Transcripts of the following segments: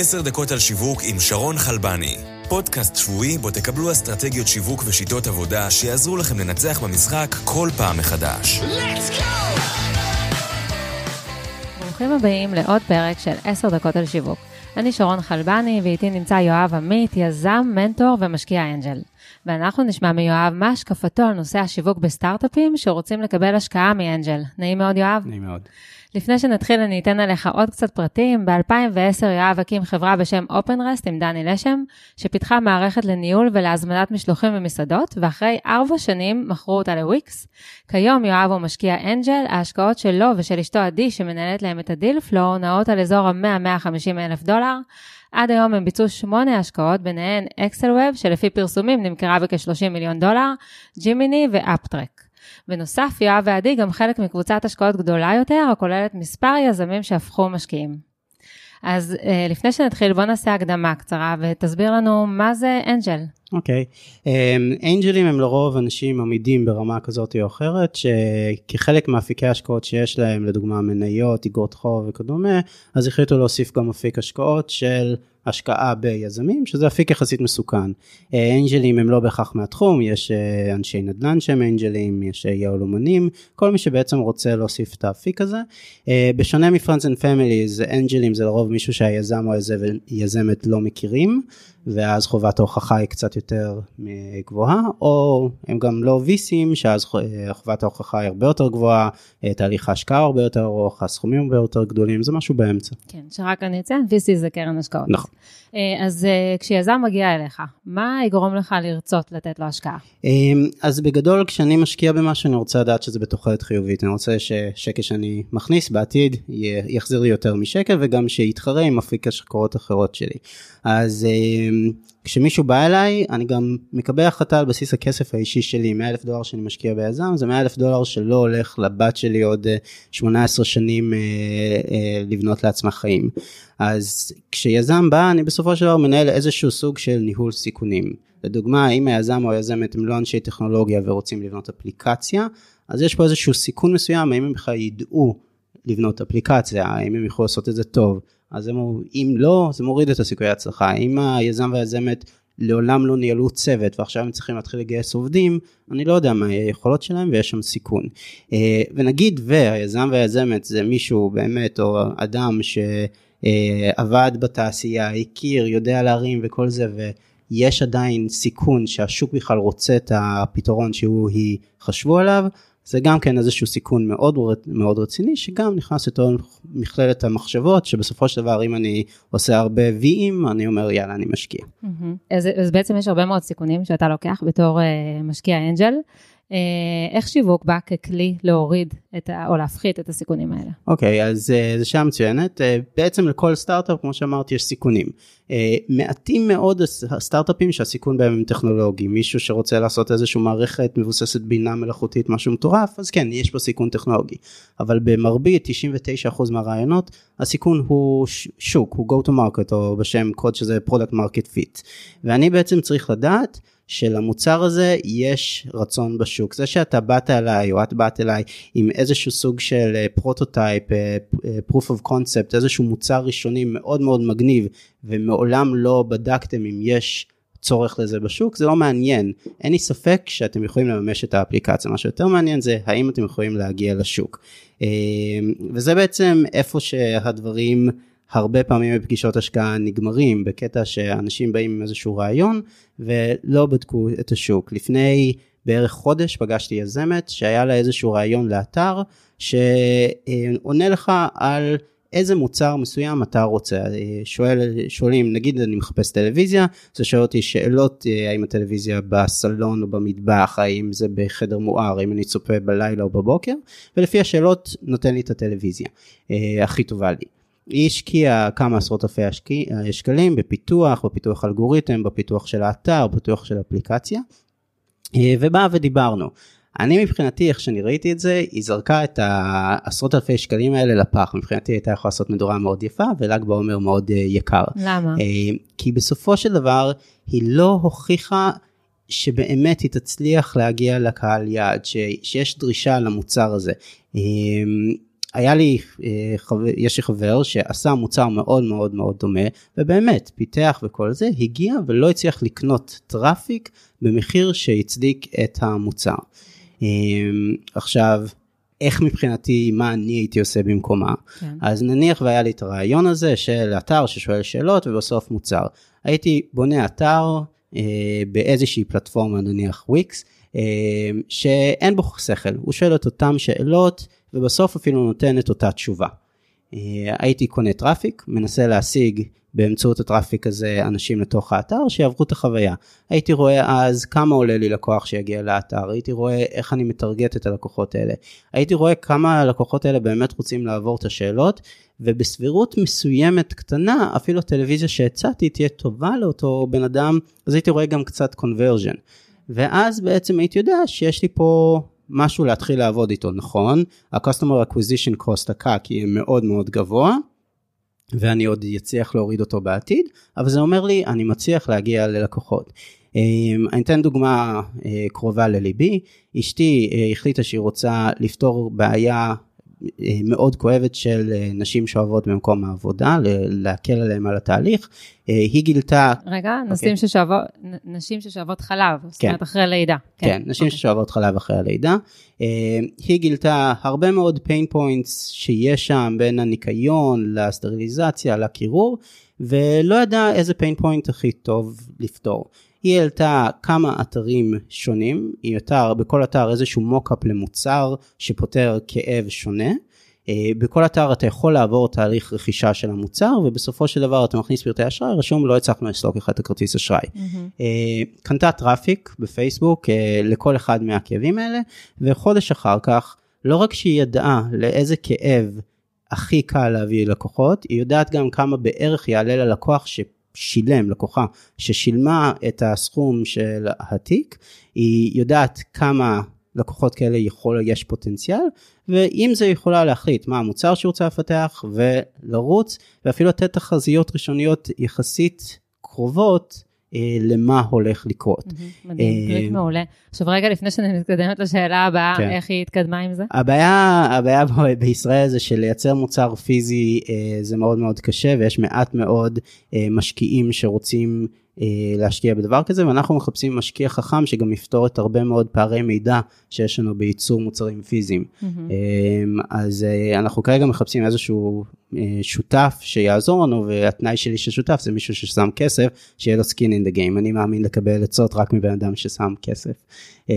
עשר דקות על שיווק עם שרון חלבני. פודקאסט שבועי בו תקבלו אסטרטגיות שיווק ושיטות עבודה שיעזרו לכם לנצח במשחק כל פעם מחדש. ברוכים הבאים לעוד פרק של עשר דקות על שיווק. אני שרון חלבני ואיתי נמצא יואב עמית, יזם, מנטור ומשקיע אנג'ל. ואנחנו נשמע מיואב מה השקפתו על נושא השיווק בסטארט-אפים שרוצים לקבל השקעה מאנג'ל. נעים מאוד יואב? נעים מאוד. לפני שנתחיל אני אתן עליך עוד קצת פרטים. ב-2010 יואב הקים חברה בשם OpenRest עם דני לשם, שפיתחה מערכת לניהול ולהזמנת משלוחים במסעדות, ואחרי ארבע שנים מכרו אותה לוויקס. כיום יואב הוא משקיע angel, ההשקעות שלו ושל אשתו עדי, שמנהלת להם את ה deal flow, נעות על אזור ה-100-150 אלף דולר. עד היום הם ביצעו שמונה השקעות, ביניהן אקסל ווב, שלפי פרסומים נמכרה בכ-30 מיליון דולר, ג'ימיני ואפטרק. בנוסף, יואב ועדי גם חלק מקבוצת השקעות גדולה יותר, הכוללת מספר יזמים שהפכו משקיעים. אז uh, לפני שנתחיל, בוא נעשה הקדמה קצרה ותסביר לנו מה זה אנג'ל. אוקיי, okay. אנג'לים um, הם לרוב אנשים עמידים ברמה כזאת או אחרת, שכחלק מאפיקי ההשקעות שיש להם, לדוגמה מניות, איגרות חוב וכדומה, אז החליטו להוסיף גם אפיק השקעות של השקעה ביזמים, שזה אפיק יחסית מסוכן. אה, angel ים הם לא בהכרח מהתחום, יש אה, אנשי נדל"ן שהם angel ים, יש אה, יהלומנים, כל מי שבעצם רוצה להוסיף את האפיק הזה. בשונה מ friends and families, angel ים זה לרוב מישהו שהיזם או היזמת לא מכירים. ואז חובת ההוכחה היא קצת יותר גבוהה, או הם גם לא VC ים, שאז חובת ההוכחה היא הרבה יותר גבוהה, תהליך ההשקעה הרבה יותר ארוך, הסכומים הרבה יותר גדולים, זה משהו באמצע. כן, שרק אני אציין, VC זה קרן השקעות. נכון. אה, אז אה, כשיזם מגיע אליך, מה יגרום לך לרצות לתת לו השקעה? אה, אז בגדול, כשאני משקיע במשהו, אני רוצה לדעת שזה בתוחלת חיובית. אני רוצה ששקל שאני מכניס בעתיד יחזיר לי יותר משקל, וגם שיתחרה עם אפיק השקעות אחרות שלי. אז כשמישהו בא אליי, אני גם מקבל החלטה על בסיס הכסף האישי שלי, 100 אלף דולר שאני משקיע ביזם, זה 100 אלף דולר שלא הולך לבת שלי עוד 18 שנים לבנות לעצמה חיים. אז כשיזם בא, אני בסופו של דבר מנהל איזשהו סוג של ניהול סיכונים. לדוגמה, אם היזם או היזמת הם לא אנשי טכנולוגיה ורוצים לבנות אפליקציה, אז יש פה איזשהו סיכון מסוים, האם הם בכלל ידעו לבנות אפליקציה, האם הם יכולו לעשות את זה טוב. אז הם, אם לא, זה מוריד את הסיכויי ההצלחה. אם היזם והיזמת לעולם לא ניהלו צוות ועכשיו הם צריכים להתחיל לגייס עובדים, אני לא יודע מה היכולות שלהם ויש שם סיכון. אה, ונגיד והיזם והיזמת זה מישהו באמת או אדם ש... אה, עבד בתעשייה, הכיר, יודע להרים וכל זה, ויש עדיין סיכון שהשוק בכלל רוצה את הפתרון שהוא היא חשבו עליו, זה גם כן איזשהו סיכון מאוד מאוד רציני שגם נכנס לתוך מכללת המחשבות שבסופו של דבר אם אני עושה הרבה ויים אני אומר יאללה אני משקיע. Mm-hmm. אז, אז בעצם יש הרבה מאוד סיכונים שאתה לוקח בתור uh, משקיע אנג'ל. אה, איך שיווק בא ככלי להוריד את ה, או להפחית את הסיכונים האלה? אוקיי, okay, אז uh, זו שאלה מצוינת. Uh, בעצם לכל סטארט-אפ, כמו שאמרתי, יש סיכונים. מעטים מאוד הסטארט-אפים שהסיכון בהם הם טכנולוגי. מישהו שרוצה לעשות איזושהי מערכת מבוססת בינה מלאכותית, משהו מטורף, אז כן, יש פה סיכון טכנולוגי. אבל במרבית, 99% מהרעיונות, הסיכון הוא שוק, הוא go to market, או בשם קוד שזה product market fit. ואני בעצם צריך לדעת, שלמוצר הזה יש רצון בשוק. זה שאתה באת אליי או את באת אליי עם איזשהו סוג של prototype, אה, uh, uh, proof of concept, איזשהו מוצר ראשוני מאוד מאוד מגניב ומעולם לא בדקתם אם יש צורך לזה בשוק, זה לא מעניין. אין לי ספק שאתם יכולים לממש את האפליקציה. מה שיותר מעניין זה האם אתם יכולים להגיע לשוק. וזה בעצם איפה שהדברים הרבה פעמים בפגישות השקעה נגמרים בקטע שאנשים באים עם איזשהו רעיון ולא בדקו את השוק. לפני בערך חודש פגשתי יזמת שהיה לה איזשהו רעיון לאתר שעונה לך על איזה מוצר מסוים אתה רוצה. שואל, שואלים, נגיד אני מחפש טלוויזיה, זה שואל אותי שאלות האם הטלוויזיה בסלון או במטבח, האם זה בחדר מואר, האם אני צופה בלילה או בבוקר, ולפי השאלות נותן לי את הטלוויזיה הכי טובה לי. היא השקיעה כמה עשרות אלפי שקלים בפיתוח, בפיתוח אלגוריתם, בפיתוח של האתר, בפיתוח של אפליקציה, אה, ובאה ודיברנו. אני מבחינתי, איך שאני ראיתי את זה, היא זרקה את העשרות אלפי שקלים האלה לפח. מבחינתי הייתה יכולה לעשות מדורה מאוד יפה ול"ג בעומר מאוד אה, יקר. למה? אה, כי בסופו של דבר, היא לא הוכיחה שבאמת היא תצליח להגיע לקהל יעד, שיש דרישה למוצר הזה. היה לי, אה, יש לי חבר שעשה מוצר מאוד מאוד מאוד דומה, ובאמת, פיתח וכל זה, הגיע ולא הצליח לקנות traffic במחיר שהצדיק את המוצר. עכשיו, איך מבחינתי, מה אני הייתי עושה במקומה. כן. אז נניח והיה לי את הרעיון הזה של אתר ששואל שאלות ובסוף מוצר. הייתי בונה אתר אה, באיזושהי פלטפורמה, נניח וויקס, אה, שאין בו שכל, הוא שואל את אותן שאלות ובסוף אפילו נותן את אותה תשובה. אה, הייתי קונה traffic, מנסה להשיג באמצעות ה traffic הזה אנשים לתוך האתר שיעברו את החוויה. הייתי רואה אז כמה עולה לי לקוח שיגיע לאתר, הייתי רואה איך אני מטרגט את הלקוחות האלה, הייתי רואה כמה הלקוחות האלה באמת רוצים לעבור את השאלות, ובסבירות מסוימת קטנה, אפילו הטלוויזיה שהצעתי תהיה טובה לאותו בן אדם, אז הייתי רואה גם קצת קונברז'ן. ואז בעצם הייתי יודע שיש לי פה משהו להתחיל לעבוד איתו, נכון? ה-customer acquisition cost, הקאק, יהיה מאוד מאוד גבוה. ואני עוד אצליח להוריד אותו בעתיד, אבל זה אומר לי, אני מצליח להגיע ללקוחות. אמ, אני אתן דוגמה אה, קרובה לליבי, אשתי אה, החליטה שהיא רוצה לפתור בעיה מאוד כואבת של אה, נשים שאוהבות במקום העבודה, להקל עליהן על התהליך. אה, היא גילתה... רגע, okay. נשים, אוקיי. ששואבות, נשים ששואבות חלב, זאת אומרת כן. אחרי הלידה. כן, כן נשים okay. אוקיי. ששואבות חלב אחרי הלידה. היא גילתה הרבה מאוד pain points שיש שם בין הניקיון לסטריליזציה, לקירור, ולא ידעה איזה pain point הכי טוב לפתור. היא העלתה כמה אתרים שונים, היא אתר, בכל אתר איזשהו מוקאפ למוצר שפותר כאב שונה. אה, בכל אתר אתה יכול לעבור תהליך רכישה של המוצר ובסופו של דבר אתה מכניס פרטי אשראי רשום לא הצלחנו לסלוק לך את הכרטיס אשראי. Mm-hmm. קנתה traffic בפייסבוק אה, לכל אחד מהכאבים האלה וחודש אחר כך לא רק שהיא ידעה לאיזה כאב הכי קל להביא לקוחות היא יודעת גם כמה בערך יעלה ללקוח ש... שילם, לקוחה ששילמה את הסכום של התיק, היא יודעת כמה לקוחות כאלה יכול, יש פוטנציאל, ועם זה יכולה להחליט מה המוצר שהיא רוצה לפתח ולרוץ, ואפילו לתת תחזיות ראשוניות יחסית קרובות למה הולך לקרות. מדהים, פרק אה, מעולה. עכשיו רגע לפני שאני מתקדמת לשאלה הבאה, כן. איך היא התקדמה עם זה? הבעיה, הבעיה בישראל זה שלייצר מוצר פיזי אה, זה מאוד מאוד קשה ויש מעט מאוד משקיעים שרוצים להשקיע בדבר כזה ואנחנו מחפשים משקיע חכם שגם יפתור את הרבה מאוד פערי מידע שיש לנו בייצור מוצרים פיזיים. Mm-hmm. אז אנחנו כרגע מחפשים איזשהו אה, שותף שיעזור לנו והתנאי שלי של שותף זה מישהו ששם כסף שיהיה לו skin in the game אני מאמין לקבל עצות רק מבן אדם ששם כסף. אה,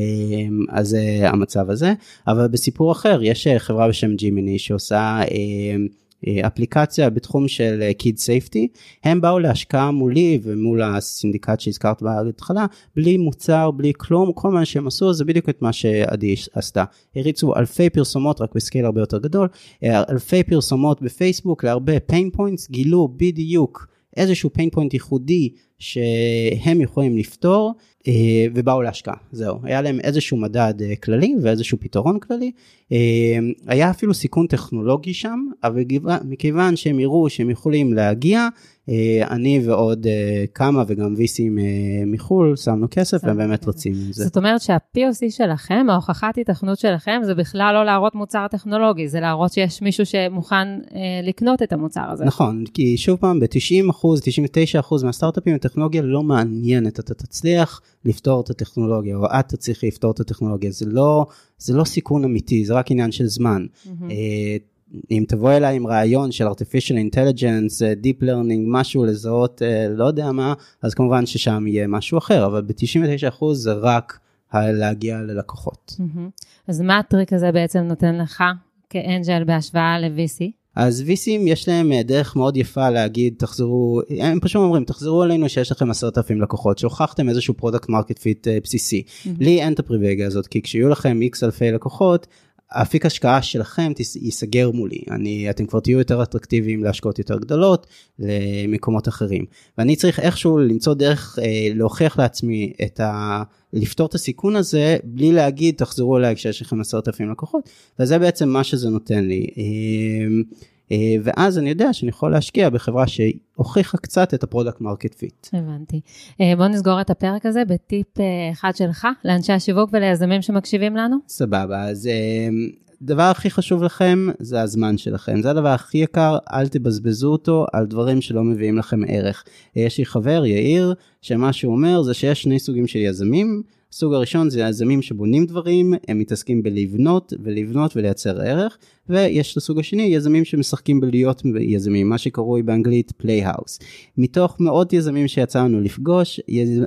אז זה המצב הזה אבל בסיפור אחר יש אה, חברה בשם ג'ימיני שעושה אפליקציה בתחום של קיד סייפטי הם באו להשקעה מולי ומול הסינדיקט שהזכרת בהתחלה בלי מוצר בלי כלום כל מה שהם עשו זה בדיוק את מה שעדי עשתה. הריצו אלפי פרסומות רק בסקייל הרבה יותר גדול אלפי פרסומות בפייסבוק להרבה pain points גילו בדיוק איזשהו pain point ייחודי שהם יכולים לפתור אה, ובאו להשקעה, זהו. היה להם איזשהו מדד אה, כללי ואיזשהו פתרון כללי. אה, היה אפילו סיכון טכנולוגי שם, אבל מכיוון שהם יראו שהם יכולים להגיע, אני ועוד כמה וגם ויסים מחו"ל שמנו כסף והם באמת רוצים עם זה. זאת אומרת שה-POC שלכם, ההוכחת התכנות שלכם, זה בכלל לא להראות מוצר טכנולוגי, זה להראות שיש מישהו שמוכן לקנות את המוצר הזה. נכון, כי שוב פעם, ב-90 אחוז, 99 אחוז מהסטארט-אפים הטכנולוגיה לא מעניינת, אתה תצליח לפתור את הטכנולוגיה, או את תצליחי לפתור את הטכנולוגיה, זה לא, זה לא סיכון אמיתי, זה רק עניין של זמן. Mm-hmm. אם תבוא אליי עם רעיון של artificial intelligence, אה, deep learning, משהו לזהות, אה, לא יודע מה, אז כמובן ששם יהיה משהו אחר, אבל ב-99% זה רק להגיע ללקוחות. Mm-hmm. אז מה הטריק הזה בעצם נותן לך כ angel בהשוואה ל-VC? אז VC ים יש להם אה, דרך מאוד יפה להגיד תחזרו הם פשוט אומרים תחזרו אלינו שיש לכם עשרת אלפים לקוחות שהוכחתם איזשהו product market fit בסיסי mm-hmm. לי אין את הפריבילגיה הזאת כי כשיהיו לכם איקס אלפי לקוחות האפיק השקעה שלכם ייסגר מולי, אני, אתם כבר תהיו יותר אטרקטיביים להשקעות יותר גדולות למקומות אחרים. ואני צריך איכשהו למצוא דרך אה, להוכיח לעצמי את ה... לפתור את הסיכון הזה בלי להגיד תחזרו אליי כשיש לכם עשרת אלפים לקוחות, וזה בעצם מה שזה נותן לי. אה, ואז אני יודע שאני יכול להשקיע בחברה שהוכיחה קצת את ה product market fit. הבנתי. אה, בוא נסגור את הפרק הזה בטיפ אה, אחד שלך לאנשי השיווק וליזמים שמקשיבים לנו. סבבה, אז הדבר הכי חשוב לכם זה הזמן שלכם, זה הדבר הכי יקר, אל תבזבזו אותו על דברים שלא מביאים לכם ערך. יש לי חבר, יאיר, שמה שהוא אומר זה שיש שני סוגים של יזמים. הסוג הראשון זה יזמים שבונים דברים, הם מתעסקים בלבנות ולבנות ולייצר ערך, ויש את הסוג השני, יזמים שמשחקים בלהיות יזמים, מה שקרוי באנגלית playhouse. מתוך מאות יזמים שיצא לנו לפגוש,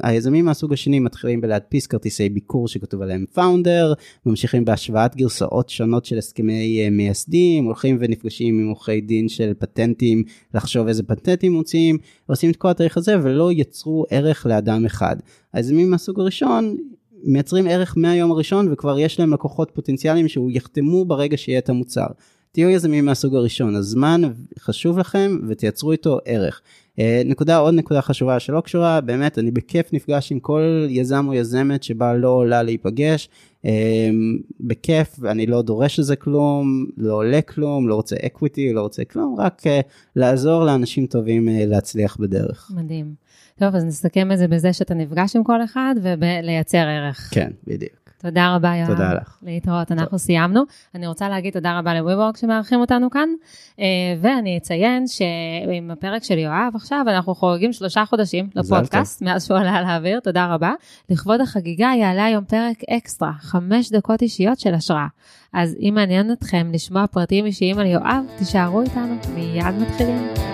היזמים מהסוג השני מתחילים בלהדפיס כרטיסי ביקור שכתוב עליהם פאונדר, ממשיכים בהשוואת גרסאות שונות של הסכמי אה, מייסדים, הולכים ונפגשים עם עורכי דין של פטנטים, לחשוב איזה פטנטים מוציאים, עושים את כל התהליך הזה ולא יצרו ערך לאדם אחד. היזמים מהסוג הראשון מייצרים ערך מהיום הראשון וכבר יש להם לקוחות פוטנציאליים שהוא יחתמו ברגע שיהיה את המוצר. תהיו יזמים מהסוג הראשון, הזמן חשוב לכם ותייצרו איתו ערך. אה, נקודה עוד נקודה חשובה שלא קשורה, באמת אני בכיף נפגש עם כל יזם או יזמת שבא לא עולה להיפגש, אה, בכיף, אני לא דורש לזה כלום, לא עולה כלום, לא רוצה אקוויטי, לא רוצה כלום, רק אה, לעזור לאנשים טובים להצליח בדרך. מדהים. טוב, אז נסכם את זה בזה שאתה נפגש עם כל אחד ולייצר ערך. כן, בדיוק. תודה רבה, יואב. תודה לך. להתראות, אנחנו טוב. סיימנו. אני רוצה להגיד תודה רבה לוויבורק שמארחים אותנו כאן, אה, ואני אציין שעם הפרק של יואב עכשיו, אנחנו חוגגים שלושה חודשים לפודקאסט, מאז שהוא עלה לאוויר, תודה רבה. לכבוד החגיגה יעלה היום פרק אקסטרה, חמש דקות אישיות של השראה. אז אם מעניין אתכם לשמוע פרטים אישיים על יואב, תישארו איתנו, מיד מתחילים.